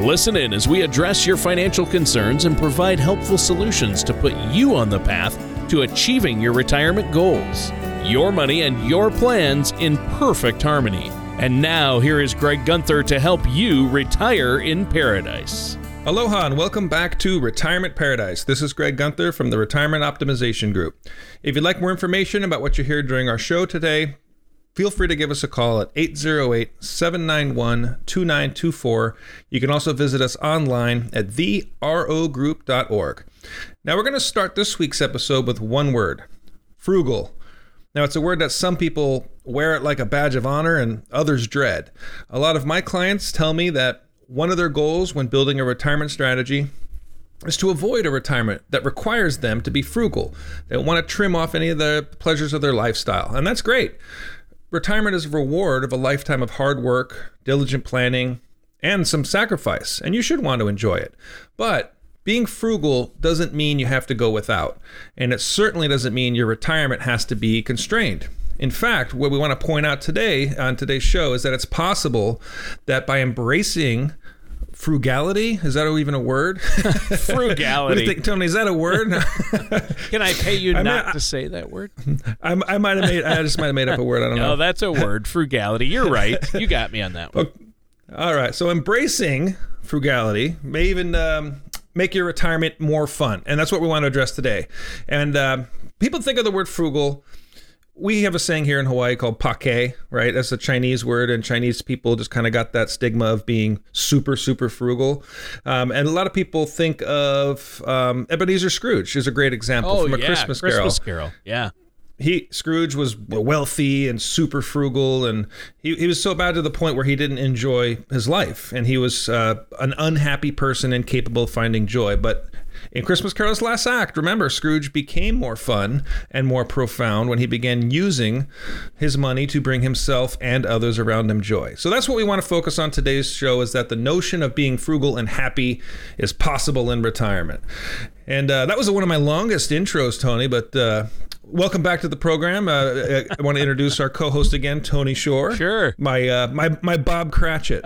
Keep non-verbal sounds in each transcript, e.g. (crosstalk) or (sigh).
Listen in as we address your financial concerns and provide helpful solutions to put you on the path to achieving your retirement goals. Your money and your plans in perfect harmony. And now, here is Greg Gunther to help you retire in paradise. Aloha and welcome back to Retirement Paradise. This is Greg Gunther from the Retirement Optimization Group. If you'd like more information about what you hear during our show today, feel free to give us a call at 808 791 2924. You can also visit us online at therogroup.org. Now, we're going to start this week's episode with one word frugal. Now, it's a word that some people wear it like a badge of honor and others dread. A lot of my clients tell me that one of their goals when building a retirement strategy is to avoid a retirement that requires them to be frugal. They want to trim off any of the pleasures of their lifestyle, and that's great. Retirement is a reward of a lifetime of hard work, diligent planning, and some sacrifice, and you should want to enjoy it. But being frugal doesn't mean you have to go without, and it certainly doesn't mean your retirement has to be constrained. In fact, what we want to point out today on today's show is that it's possible that by embracing frugality? Is that even a word? (laughs) Frugality. What do you think tony is that a word? (laughs) (laughs) Can i pay you I not mean, to say that word? I, I might have made i just might have made up a word i don't no, know. no that's a word frugality. You're right. You got me on that one. Okay. all right so embracing frugality may even um, make your retirement more fun and that's what we want to address today. And uh, people think of the word frugal we have a saying here in Hawaii called pake, right? That's a Chinese word, and Chinese people just kind of got that stigma of being super, super frugal. Um, and a lot of people think of um, Ebenezer Scrooge is a great example oh, from a yeah, Christmas, Christmas Carol. Carol. Yeah. He Scrooge was wealthy and super frugal, and he, he was so bad to the point where he didn't enjoy his life, and he was uh, an unhappy person, incapable of finding joy. But in Christmas Carol's last act, remember, Scrooge became more fun and more profound when he began using his money to bring himself and others around him joy. So that's what we want to focus on today's show is that the notion of being frugal and happy is possible in retirement. And uh, that was one of my longest intros, Tony, but uh, welcome back to the program. Uh, I want to introduce our co-host again, Tony Shore. Sure. My uh, my my Bob Cratchit.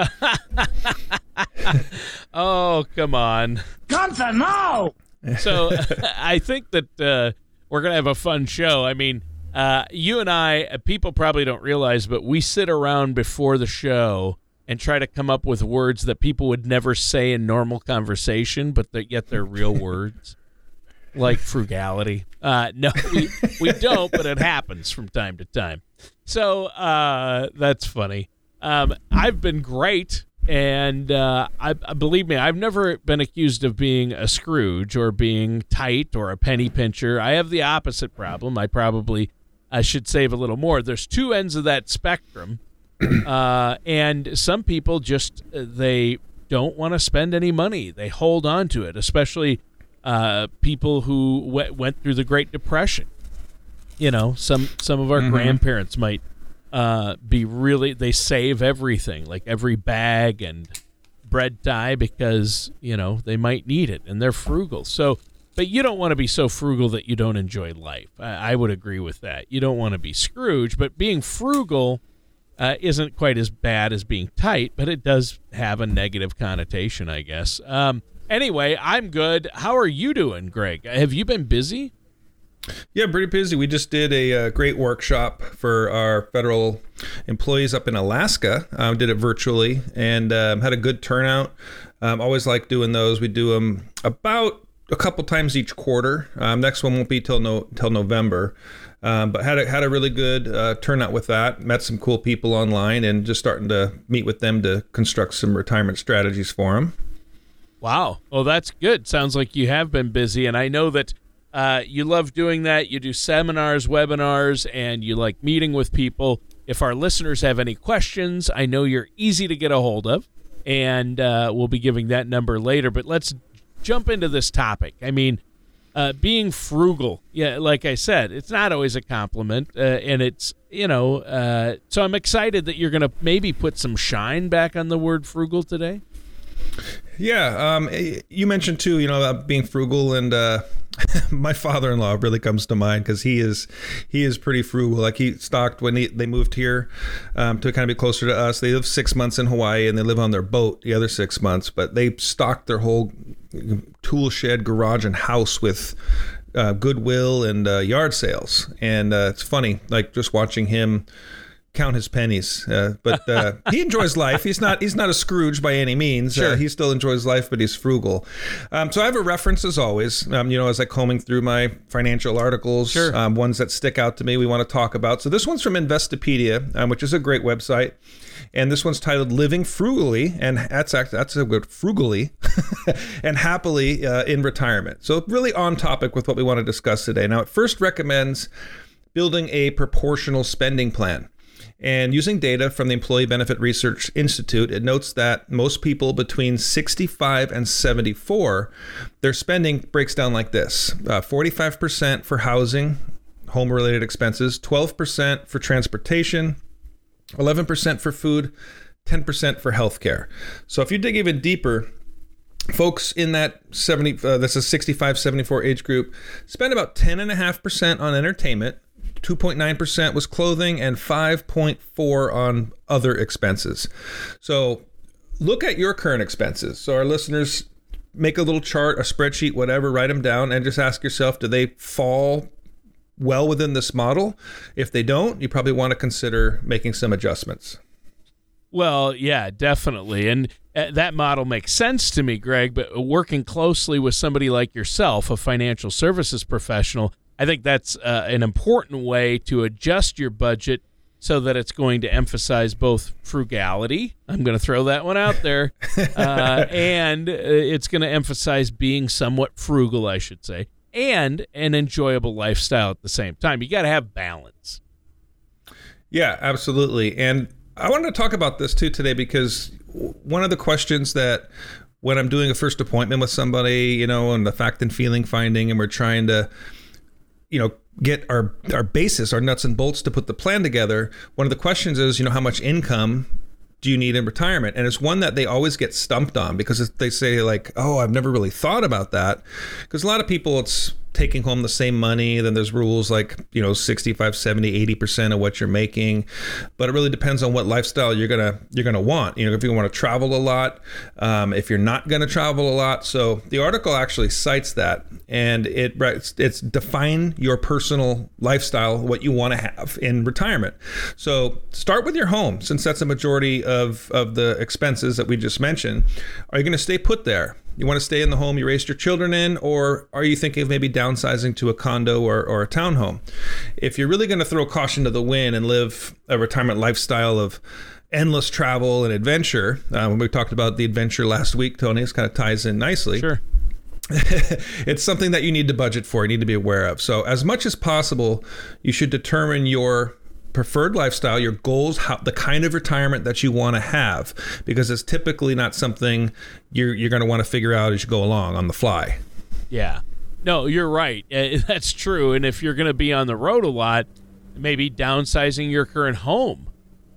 (laughs) oh come on, Gunther, no. So (laughs) I think that uh, we're gonna have a fun show. I mean, uh, you and I, uh, people probably don't realize, but we sit around before the show and try to come up with words that people would never say in normal conversation, but that yet they're real (laughs) words like frugality. Uh, no, we, we don't, but it happens from time to time. So uh, that's funny. Um, I've been great, and uh, I, I, believe me, I've never been accused of being a Scrooge or being tight or a penny pincher. I have the opposite problem. I probably I should save a little more. There's two ends of that spectrum, uh, and some people just they don't want to spend any money. They hold on to it, especially uh, people who w- went through the Great Depression. You know, some some of our mm-hmm. grandparents might uh, be really they save everything, like every bag and bread tie, because you know they might need it, and they're frugal. So, but you don't want to be so frugal that you don't enjoy life. I, I would agree with that. You don't want to be Scrooge, but being frugal. Uh, isn't quite as bad as being tight, but it does have a negative connotation, I guess. Um, Anyway, I'm good. How are you doing, Greg? Have you been busy? Yeah, pretty busy. We just did a, uh, great workshop for our federal employees up in Alaska. Um, did it virtually and um, had a good turnout. Um, always like doing those. We do them about a couple times each quarter. Um, next one won't be till no till November. Um, but had a, had a really good uh, turnout with that. Met some cool people online and just starting to meet with them to construct some retirement strategies for them. Wow. Well, that's good. Sounds like you have been busy, and I know that uh, you love doing that. You do seminars, webinars, and you like meeting with people. If our listeners have any questions, I know you're easy to get a hold of, and uh, we'll be giving that number later. But let's jump into this topic. I mean, uh, being frugal. Yeah, like I said, it's not always a compliment, uh, and it's you know. Uh, so I'm excited that you're going to maybe put some shine back on the word frugal today. Yeah, um, you mentioned too, you know, about being frugal, and uh, (laughs) my father-in-law really comes to mind because he is he is pretty frugal. Like he stocked when he, they moved here um, to kind of be closer to us. They live six months in Hawaii and they live on their boat the other six months, but they stocked their whole tool shed, garage, and house with uh, Goodwill and uh, yard sales. And uh, it's funny, like just watching him count his pennies. Uh, but uh, he enjoys life. He's not he's not a Scrooge by any means. Sure. Uh, he still enjoys life, but he's frugal. Um, so I have a reference as always. Um, you know, as I combing through my financial articles, sure. um, ones that stick out to me, we want to talk about. So this one's from Investopedia, um, which is a great website. And this one's titled "Living Frugally," and that's that's a good frugally (laughs) and happily uh, in retirement. So really on topic with what we want to discuss today. Now, it first recommends building a proportional spending plan. And using data from the Employee Benefit Research Institute, it notes that most people between 65 and 74, their spending breaks down like this uh, 45% for housing, home related expenses, 12% for transportation, 11% for food, 10% for healthcare. So if you dig even deeper, folks in that 70 uh, that's a 65 74 age group spend about 10.5% on entertainment 2.9% was clothing, and 5.4 on other expenses. So look at your current expenses. So our listeners make a little chart, a spreadsheet, whatever, write them down, and just ask yourself, do they fall well within this model? If they don't, you probably want to consider making some adjustments. Well, yeah, definitely. And uh, that model makes sense to me, Greg, but working closely with somebody like yourself, a financial services professional, I think that's uh, an important way to adjust your budget so that it's going to emphasize both frugality. I'm going to throw that one out there. (laughs) Uh, and uh, it's going to emphasize being somewhat frugal, I should say, and an enjoyable lifestyle at the same time. You got to have balance. Yeah, absolutely. And I wanted to talk about this too today because one of the questions that when I'm doing a first appointment with somebody, you know, and the fact and feeling finding, and we're trying to you know get our our basis our nuts and bolts to put the plan together one of the questions is you know how much income do you need in retirement? And it's one that they always get stumped on because they say like oh i've never really thought about that. Because a lot of people it's taking home the same money. Then there's rules like, you know, 65, 70, 80% of what you're making. But it really depends on what lifestyle you're to you're to want. You know, if you want to travel a lot, um, if you're not to travel a lot. So the article actually cites that and it it's, it's define your personal lifestyle, what you want to have in retirement. So start with your home since that's a majority of of the expenses that we just mentioned. Are you to stay put there? You want to stay in the home you raised your children in, or are you thinking of maybe downsizing to a condo or, or a townhome? If you're really going to throw caution to the wind and live a retirement lifestyle of endless travel and adventure, uh, when we talked about the adventure last week, Tony, this kind of ties in nicely. Sure. (laughs) it's something that you need to budget for, you need to be aware of. So, as much as possible, you should determine your preferred lifestyle, your goals, how, the kind of retirement that you want to have, because it's typically not something you're you're going to want to figure out as you go along on the fly. Yeah, no, you're right. Uh, (laughs) that's true. And if you're going to be on the road a lot, maybe downsizing your current home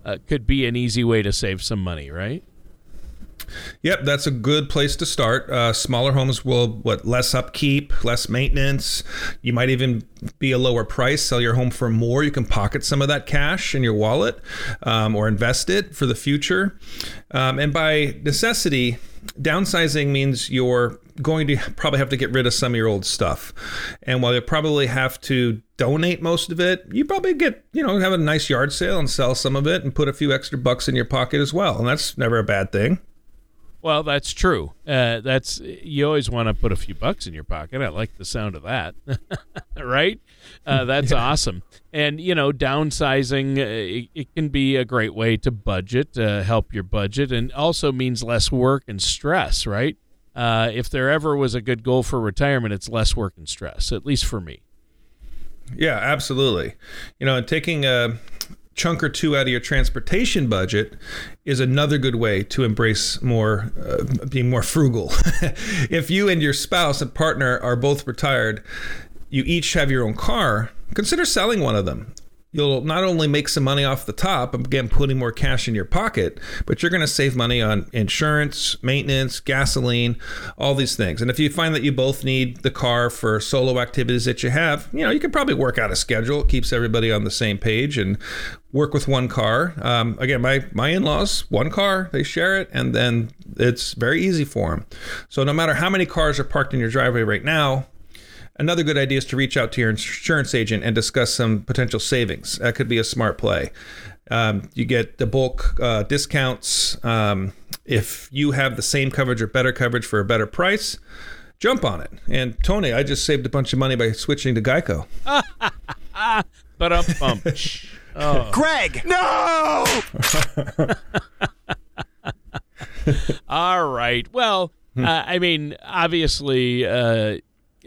uh, could be an easy way to save some money, right? Yep, that's a good place to start. Uh, smaller homes will what less upkeep, less maintenance. You might even be a lower price. Sell your home for more. You can pocket some of that cash in your wallet um, or invest it for the future. Um, and by necessity, downsizing means you're going to probably have to get rid of some of your old stuff. And while you probably have to donate most of it, you probably get, you know, have a nice yard sale and sell some of it and put a few extra bucks in your pocket as well. And that's never a bad thing. Well, that's true. Uh, that's you always want to put a few bucks in your pocket. I like the sound of that. (laughs) right? Uh, (laughs) that's yeah. awesome. And you know, downsizing uh, it, it, can be a great way to budget, uh, help your budget, and also means less work and stress. Right? Uh, if there ever was a good goal for retirement, it's less work and stress. At least for me. Yeah, absolutely. You know, taking a chunk or two out of your transportation budget is another good way to embrace more uh, being more frugal. (laughs) if you and your spouse and partner are both retired, you each have your own car, consider selling one of them you'll not only make some money off the top, again, putting more cash in your pocket, but you're going to save money on insurance, maintenance, gasoline, all these things. And if you find that you both need the car for solo activities that you have, you know, you can probably work out a schedule. It keeps everybody on the same page and work with one car. Um, again, my, my in laws, one car, they share it, and then it's very easy for them. So no matter how many cars are parked in your driveway right now, Another good idea is to reach out to your insurance agent and discuss some potential savings. That could be a smart play. Um, you get the bulk uh, discounts. Um, if you have the same coverage or better coverage for a better price, jump on it. And Tony, I just saved a bunch of money by switching to Geico. but um bump. Oh. Greg, no. (laughs) All right. Well, hmm. uh, I mean, obviously, uh,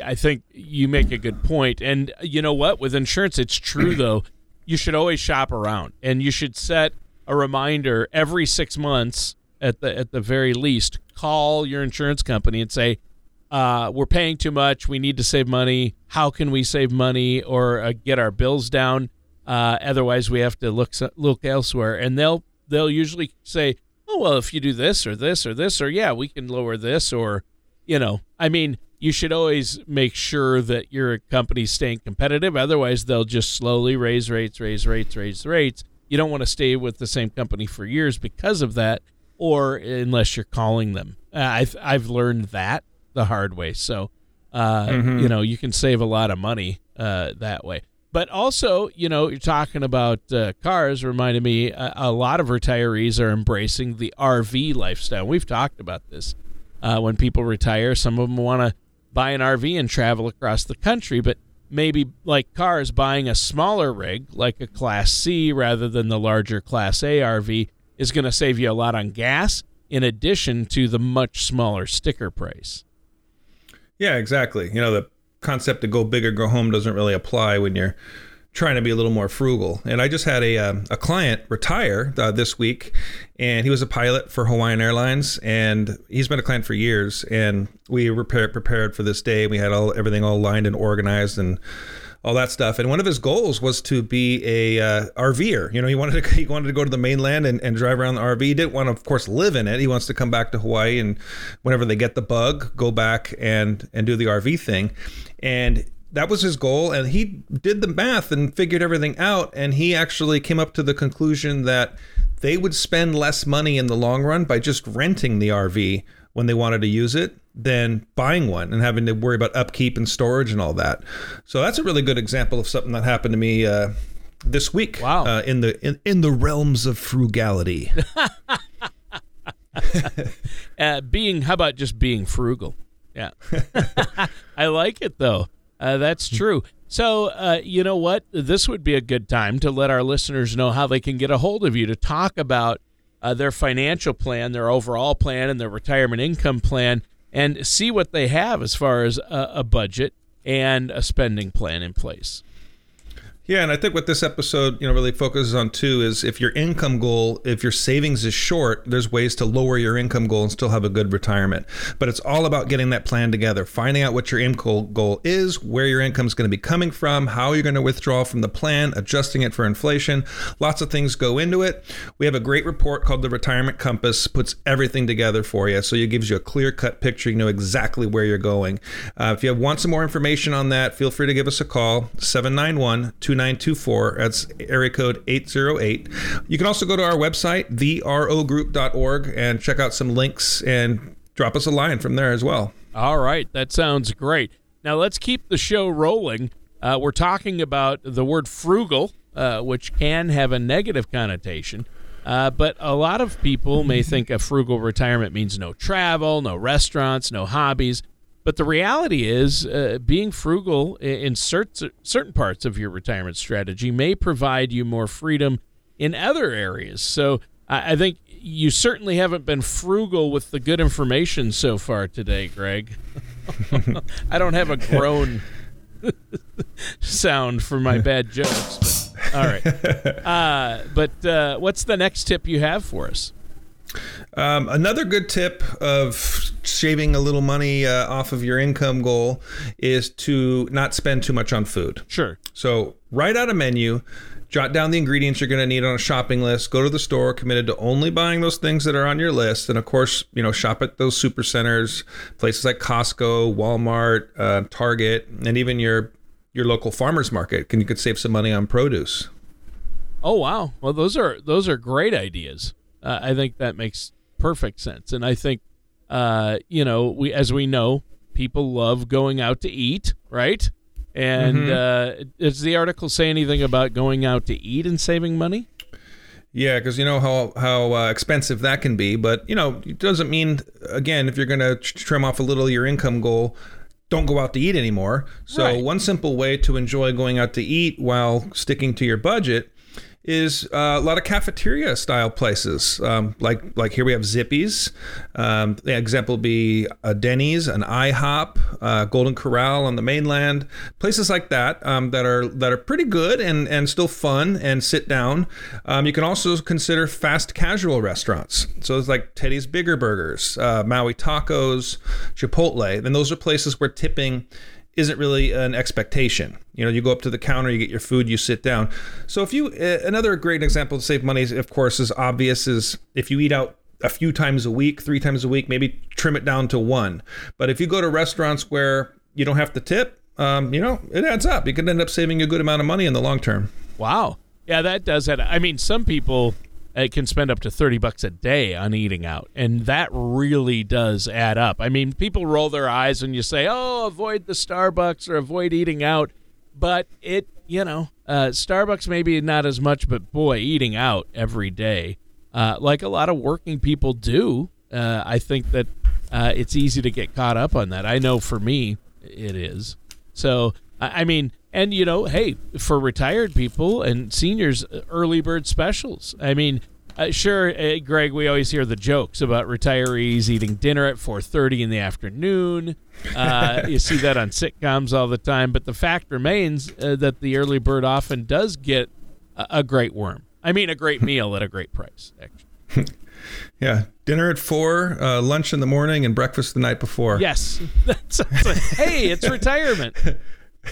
I think you make a good point. And you know what? With insurance, it's true (clears throat) though. You should always shop around, and you should set a reminder every six months at the at the very least. Call your insurance company and say, uh, "We're paying too much. We need to save money. How can we save money or uh, get our bills down? Uh, otherwise, we have to look look elsewhere." And they'll they'll usually say, "Oh well, if you do this or this or this or yeah, we can lower this or." You know, I mean, you should always make sure that your company's staying competitive. Otherwise, they'll just slowly raise rates, raise rates, raise rates. You don't want to stay with the same company for years because of that, or unless you're calling them. Uh, I've I've learned that the hard way. So, uh, mm-hmm. you know, you can save a lot of money uh, that way. But also, you know, you're talking about uh, cars. Reminded me, a, a lot of retirees are embracing the RV lifestyle. We've talked about this. Uh, when people retire, some of them want to buy an RV and travel across the country, but maybe like cars, buying a smaller rig like a Class C rather than the larger Class A RV is going to save you a lot on gas in addition to the much smaller sticker price. Yeah, exactly. You know, the concept to go big or go home doesn't really apply when you're trying to be a little more frugal. And I just had a, uh, a client retire uh, this week, and he was a pilot for Hawaiian Airlines, and he's been a client for years. And we were prepared for this day. We had all everything all lined and organized and all that stuff. And one of his goals was to be a uh, RVer. You know, he wanted to (laughs) he wanted to go to the mainland and, and drive around the RV. He didn't want to, of course, live in it. He wants to come back to Hawaii and whenever they get the bug, go back and and do the RV thing. And that was his goal and he did the math and figured everything out and he actually came up to the conclusion that they would spend less money in the long run by just renting the RV when they wanted to use it than buying one and having to worry about upkeep and storage and all that. So that's a really good example of something that happened to me uh, this week. Wow! Uh, in the in, in the realms of frugality. (laughs) (laughs) uh, being how about just being frugal? Yeah, (laughs) I like it though. Uh, that's true. So, uh, you know what? This would be a good time to let our listeners know how they can get a hold of you to talk about uh, their financial plan, their overall plan, and their retirement income plan, and see what they have as far as a, a budget and a spending plan in place. Yeah, and I think what this episode, you know, really focuses on too is if your income goal, if your savings is short, there's ways to lower your income goal and still have a good retirement. But it's all about getting that plan together, finding out what your income goal is, where your income is going to be coming from, how you're going to withdraw from the plan, adjusting it for inflation. Lots of things go into it. We have a great report called the Retirement Compass, puts everything together for you, so it gives you a clear-cut picture. You know exactly where you're going. Uh, if you want some more information on that, feel free to give us a call 791 2924. That's area code 808. You can also go to our website, therogroup.org, and check out some links and drop us a line from there as well. All right. That sounds great. Now let's keep the show rolling. Uh, we're talking about the word frugal, uh, which can have a negative connotation. Uh, but a lot of people may think a frugal retirement means no travel, no restaurants, no hobbies. But the reality is, uh, being frugal in cert- certain parts of your retirement strategy may provide you more freedom in other areas. So I, I think you certainly haven't been frugal with the good information so far today, Greg. (laughs) I don't have a groan (laughs) sound for my bad jokes. But. All right. (laughs) Uh, but uh, what's the next tip you have for us? Um, another good tip of shaving a little money uh, off of your income goal is to not spend too much on food. Sure. So write out a menu, jot down the ingredients you're going to need on a shopping list, go to the store committed to only buying those things that are on your list. And of course, you know, shop at those super centers, places like Costco, Walmart, uh, Target, and even your your local farmers market. Can you could save some money on produce. Oh wow! Well, those are those are great ideas. Uh, I think that makes perfect sense, and I think uh, you know we as we know people love going out to eat, right? And mm-hmm. uh, does the article say anything about going out to eat and saving money? Yeah, because you know how how uh, expensive that can be, but you know it doesn't mean again if you're going to trim off a little of your income goal, don't go out to eat anymore. So right. one simple way to enjoy going out to eat while sticking to your budget is uh, a lot of cafeteria style places. Um, like like here we have Zippy's. Um, the example would be a Denny's, an IHOP, uh, Golden Corral on the mainland. Places like that um, that are that are pretty good and and still fun and sit down. Um, you can also consider fast casual restaurants. So it's like Teddy's Bigger Burgers, uh, Maui Tacos, Chipotle. Then those are places where tipping isn't really an expectation. You know, you go up to the counter, you get your food, you sit down. So if you uh, another great example to save money, of course, is obvious is if you eat out a few times a week, three times a week, maybe trim it down to one. But if you go to restaurants where you don't have to tip, um, you know, it adds up. You can end up saving a good amount of money in the long term. Wow. Yeah, that does add. I mean, some people it can spend up to 30 bucks a day on eating out and that really does add up. I mean people roll their eyes when you say oh avoid the starbucks or avoid eating out but it you know uh, starbucks maybe not as much but boy eating out every day uh, like a lot of working people do uh, i think that uh, it's easy to get caught up on that. I know for me it is. So i mean and you know, hey, for retired people and seniors, early bird specials. I mean, uh, sure, uh, Greg, we always hear the jokes about retirees eating dinner at 4:30 in the afternoon. Uh, (laughs) you see that on sitcoms all the time, but the fact remains uh, that the early bird often does get a, a great worm. I mean, a great (laughs) meal at a great price. Actually. (laughs) Yeah, dinner at four, uh, lunch in the morning, and breakfast the night before. Yes, that's, like, hey, it's retirement.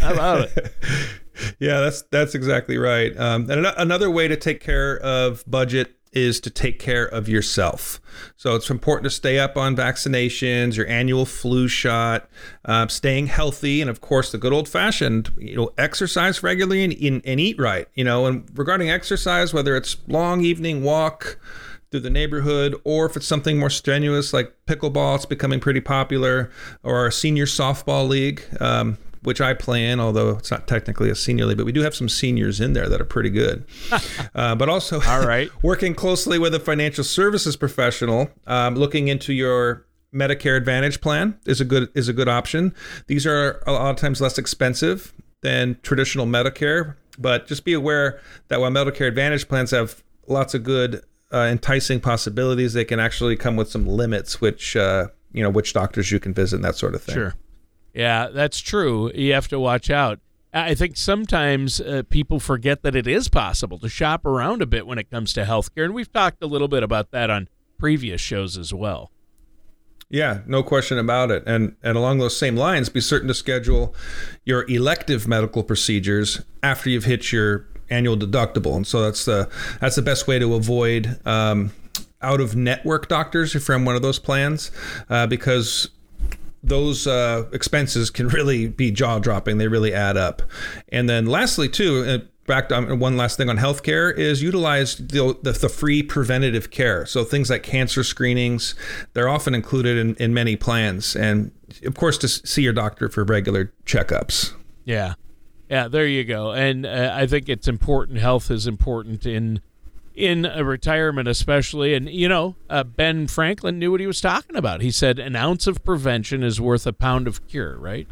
How about it? (laughs) yeah, that's that's exactly right. Um, and another way to take care of budget is to take care of yourself. So it's important to stay up on vaccinations, your annual flu shot, uh, staying healthy, and of course the good old fashioned, you know, exercise regularly and, and, and eat right. You know, and regarding exercise, whether it's long evening walk through the neighborhood, or if it's something more strenuous like pickleball, it's becoming pretty popular, or our senior softball league. Um, which I play in, although it's not technically a senior league, but we do have some seniors in there that are pretty good. (laughs) uh, but also, all right, (laughs) working closely with a financial services professional, um, looking into your Medicare Advantage plan is a good is a good option. These are a lot of times less expensive than traditional Medicare, but just be aware that while Medicare Advantage plans have lots of good uh, enticing possibilities, they can actually come with some limits, which uh, you know which doctors you can visit and that sort of thing. Sure. Yeah, that's true. You have to watch out. I think sometimes uh, people forget that it is possible to shop around a bit when it comes to healthcare, and we've talked a little bit about that on previous shows as well. Yeah, no question about it. And and along those same lines, be certain to schedule your elective medical procedures after you've hit your annual deductible. And so that's the that's the best way to avoid um, out of network doctors if you're on one of those plans, uh, because those uh, expenses can really be jaw dropping. They really add up. And then lastly, too, uh, back to um, one last thing on healthcare is utilize the, the, the, free preventative care. So things like cancer screenings, they're often included in, in many plans. And of course, to see your doctor for regular checkups. Yeah. Yeah, there you go. And uh, I think it's important. Health is important in in a retirement, especially. And, you know, uh, Ben Franklin knew what he was talking about. He said an ounce of prevention is worth a pound of cure, right?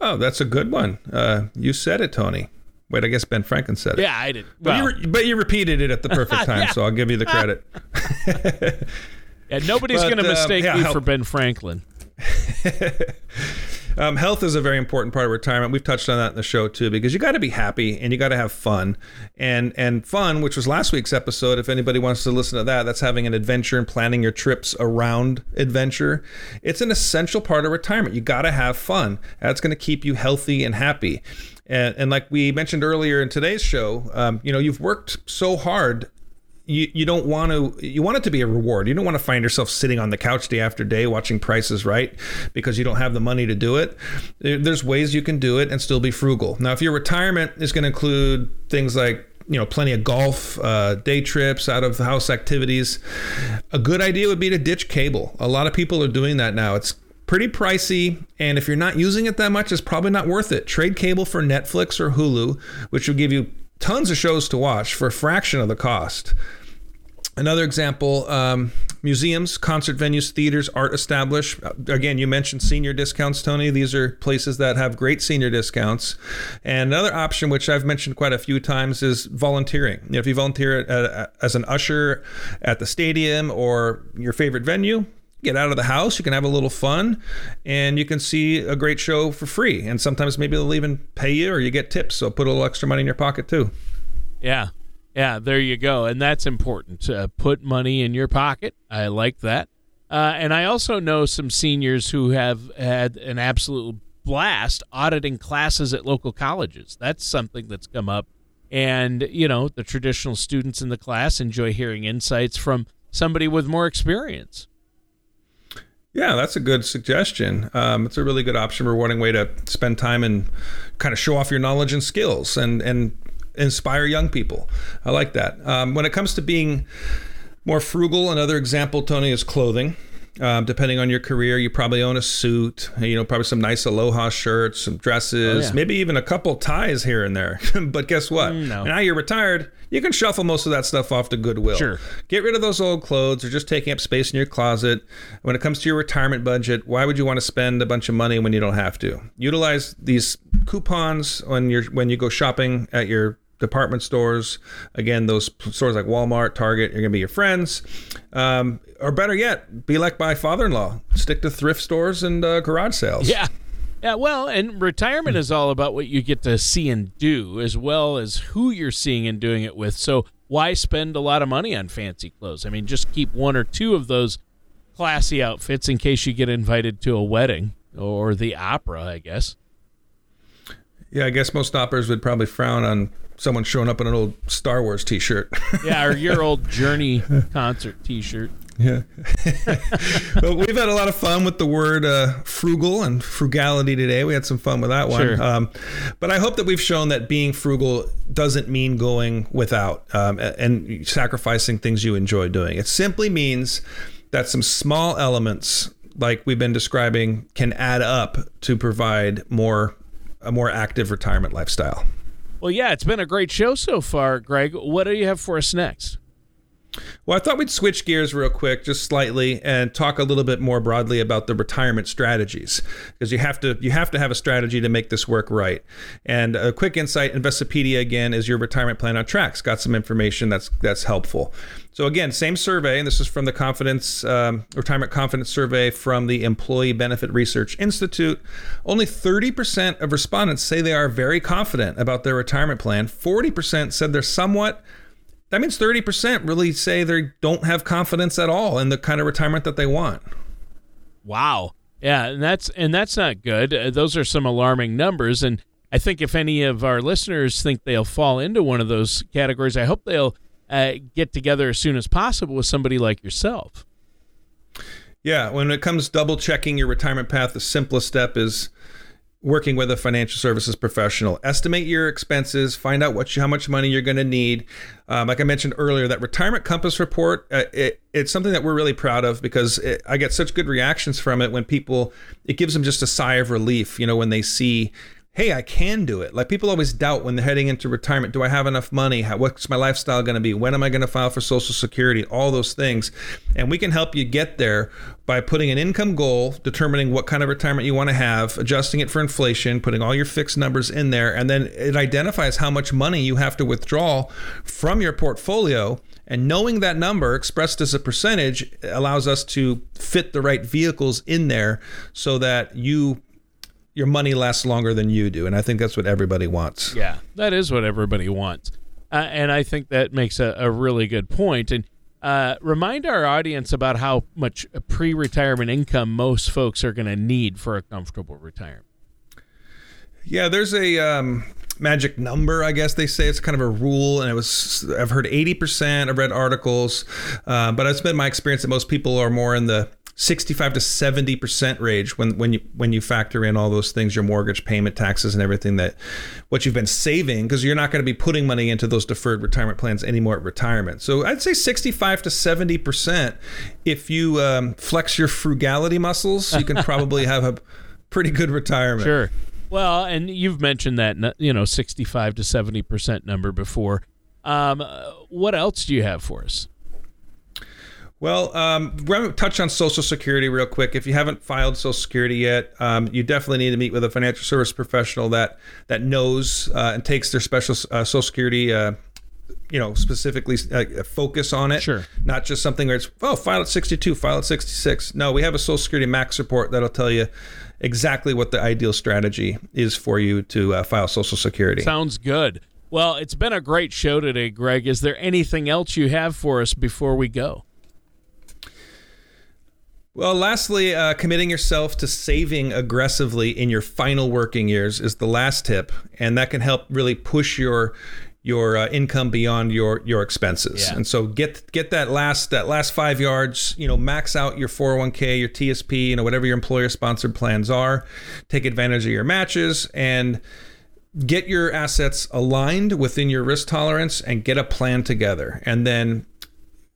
Oh, that's a good one. Uh, you said it, Tony. Wait, I guess Ben Franklin said it. Yeah, I did. Well, but, you re- but, you repeated it at the perfect (laughs) time, yeah. so I'll give you the credit. (laughs) yeah, nobody's going to uh, mistake uh, yeah, me for Ben Franklin. (laughs) Um, health is a very important part of retirement. We've touched on that in the show too, because you got to be happy and you got to have fun, and and fun, which was last week's episode. If anybody wants to listen to that, that's having an adventure and planning your trips around adventure. It's an essential part of retirement. You got to have fun. That's going to keep you healthy and happy. And, and like we mentioned earlier in today's show, um, you know, you've worked so hard you, you don't want to you want it to be a reward. You don't want to find yourself sitting on the couch day after day watching prices right because you don't have the money to do it. There's ways you can do it and still be frugal. Now, if your retirement is going to include things like you know plenty of golf uh, day trips out of the house activities a good idea would be to ditch cable a lot of people are doing that now it's pretty pricey and if you're not using it that much it's probably not worth it trade cable for netflix or hulu which will give you tons of shows to watch for a fraction of the cost Another example um, museums, concert venues, theaters, art established. Again, you mentioned senior discounts, Tony. These are places that have great senior discounts. And another option, which I've mentioned quite a few times, is volunteering. You know, if you volunteer at, at, as an usher at the stadium or your favorite venue, get out of the house, you can have a little fun, and you can see a great show for free. And sometimes maybe they'll even pay you or you get tips. So put a little extra money in your pocket too. Yeah, yeah, there you go. And that's important. Uh, put money in your pocket. I like that. Uh, and I also know some seniors who have had an absolute blast auditing classes at local colleges. That's something that's come up. And, you know, the traditional students in the class enjoy hearing insights from somebody with more experience. Yeah, that's a good suggestion. Um, it's a really good option, rewarding way to spend time and kind of show off your knowledge and skills. And and inspire young people. I like that. Um, when it comes to being more frugal, another example, Tony, is clothing. Um, depending on your career, you probably own a suit, you know, probably some nice aloha shirts, some dresses, oh, yeah. maybe even a couple ties here and there. (laughs) but guess what? Mm, no. Now you're retired, you can shuffle most of that stuff off to Goodwill. Sure. Get rid of those old clothes. or just taking up space in your closet. When it comes to your retirement budget, why would you want to spend a bunch of money when you don't have to? Utilize these coupons when you're when you go shopping at your department stores. Again, those stores like Walmart, Target, are going to be your friends. Um, or better yet, be like my father-in-law. Stick to thrift stores and uh, garage sales. Yeah. Yeah, well, and retirement is all about what you get to see and do, as well as who you're seeing and doing it with. So why spend a lot of money on fancy clothes? I mean, just keep one or two of those classy outfits in case you get invited to a wedding or the opera, I guess. Yeah, I guess most operas would probably frown on someone showing up in an old Star Wars T-shirt. (laughs) yeah, or your old (laughs) Journey concert T-shirt. Yeah. (laughs) but we've had a lot of fun with the word uh, frugal and frugality today. We had some fun with that one. Sure. Um, but I hope that we've shown that being frugal doesn't mean going without um, and sacrificing things you enjoy doing. It simply means that some small elements, like we've been describing, can add up to provide more a more active retirement lifestyle. Well, yeah, it's been a great show so far, Greg. What do you have for us next? Well, I thought we'd switch gears real quick, just slightly, and talk a little bit more broadly about the retirement strategies, because you have to you have to have a strategy to make this work right. And a quick insight: Investopedia again is your retirement plan on tracks. Got some information that's that's helpful. So again, same survey, and this is from the Confidence um, Retirement Confidence Survey from the Employee Benefit Research Institute. Only 30% of respondents say they are very confident about their retirement plan. 40% said they're somewhat. That means 30% really say they don't have confidence at all in the kind of retirement that they want. Wow. Yeah, and that's and that's not good. Uh, those are some alarming numbers and I think if any of our listeners think they'll fall into one of those categories, I hope they'll uh, get together as soon as possible with somebody like yourself. Yeah, when it comes double checking your retirement path, the simplest step is working with a financial services professional. Estimate your expenses, find out what you, how much money you're going to need. Um, like I mentioned earlier, that retirement compass report, uh, it, it's something that we're really proud of because it, I get such good reactions from it when people, it gives them just a sigh of relief, you know, when they see hey, I can do it. Like people always doubt when they're heading into retirement do I have enough money? How, what's my lifestyle going to be? When am I going to file for Social Security? All those things. And we can help you get there by putting an income goal, determining what kind of retirement you want to have, adjusting it for inflation, putting all your fixed numbers in there, and then it identifies how much money you have to withdraw from your portfolio. And knowing that number expressed as a percentage allows us to fit the right vehicles in there so that you your money lasts longer than you do, and I think that's what everybody wants. Yeah, that is what everybody wants, uh, and I think that makes a, a really good point. And uh, remind our audience about how much pre-retirement income most folks are going to need for a comfortable retirement. Yeah, there's a um, magic number, I guess they say. It's kind of a rule, and it was I've heard 80%. I've read articles, uh, but it's been my experience that most people are more in the 65 to 70 percent range when when you when you factor in all those things your mortgage payment taxes and everything that what you've been saving because you're not going to be putting money into those deferred retirement plans anymore at retirement. So i'd say 65 to 70 percent if you um, flex your frugality muscles you can probably (laughs) have a pretty good retirement. Sure. Well and you've mentioned that you know 65 to 70 percent number before. Um, what else do you have for us well, um, we're going to touch on Social Security real quick. If you haven't filed Social Security yet, um, you definitely need to meet with a financial service professional that that knows uh, and takes their special uh, Social Security. Uh, you know, specifically uh, focus on it. Sure. Not just something where it's oh, file at 62, file at 66. No, we have a Social Security Max report that'll tell you exactly what the ideal strategy is for you to uh, file Social Security. Sounds good. Well, it's been a great show today, Greg. Is there anything else you have for us before we go? Well, lastly, uh, committing yourself to saving aggressively in your final working years is the last tip, and that can help really push your your uh, income beyond your your expenses. Yeah. And so get get that last that last five yards. You know, max out your 401k, your TSP, you know, whatever your employer sponsored plans are. Take advantage of your matches and get your assets aligned within your risk tolerance and get a plan together. And then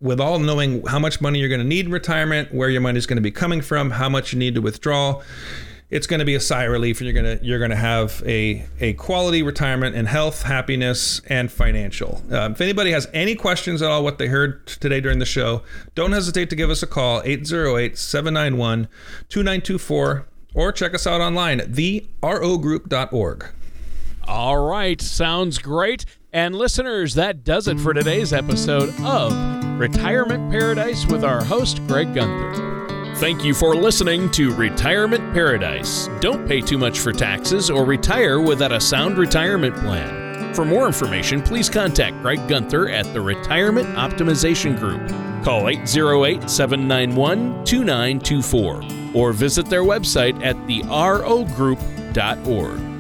with all knowing how much money you're going to need in retirement, where your money is going to be coming from, how much you need to withdraw, it's going to be a sigh of relief, and you're going to you're going to have a a quality retirement in health, happiness, and financial. Um, if anybody has any questions at all what they heard today during the show, don't hesitate to give us a call 808-791-2924 or check us out online at therogroup.org. All right, sounds great. And listeners, that does it for today's episode of Retirement Paradise with our host, Greg Gunther. Thank you for listening to Retirement Paradise. Don't pay too much for taxes or retire without a sound retirement plan. For more information, please contact Greg Gunther at the Retirement Optimization Group. Call 808 791 2924 or visit their website at therogroup.org.